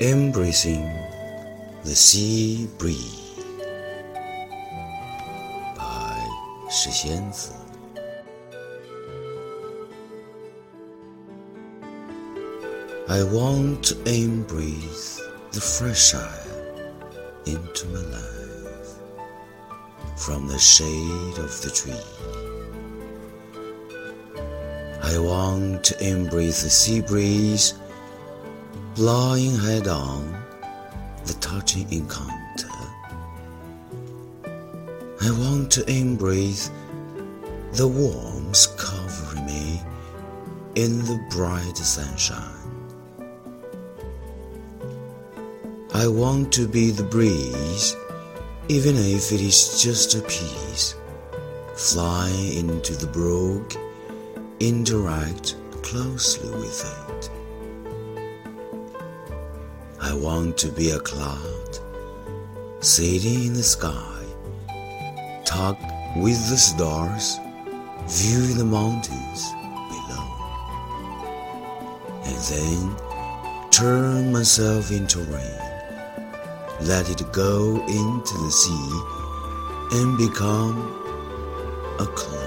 Embracing the Sea Breeze by 石仙子 I want to embrace the fresh air into my life from the shade of the tree. I want to embrace the sea breeze blowing head on the touching encounter. I want to embrace the warmth covering me in the bright sunshine. I want to be the breeze, even if it is just a piece, flying into the brook, interact closely with it. I want to be a cloud, sitting in the sky, talk with the stars, view the mountains below, and then turn myself into rain. Let it go into the sea and become a cloud.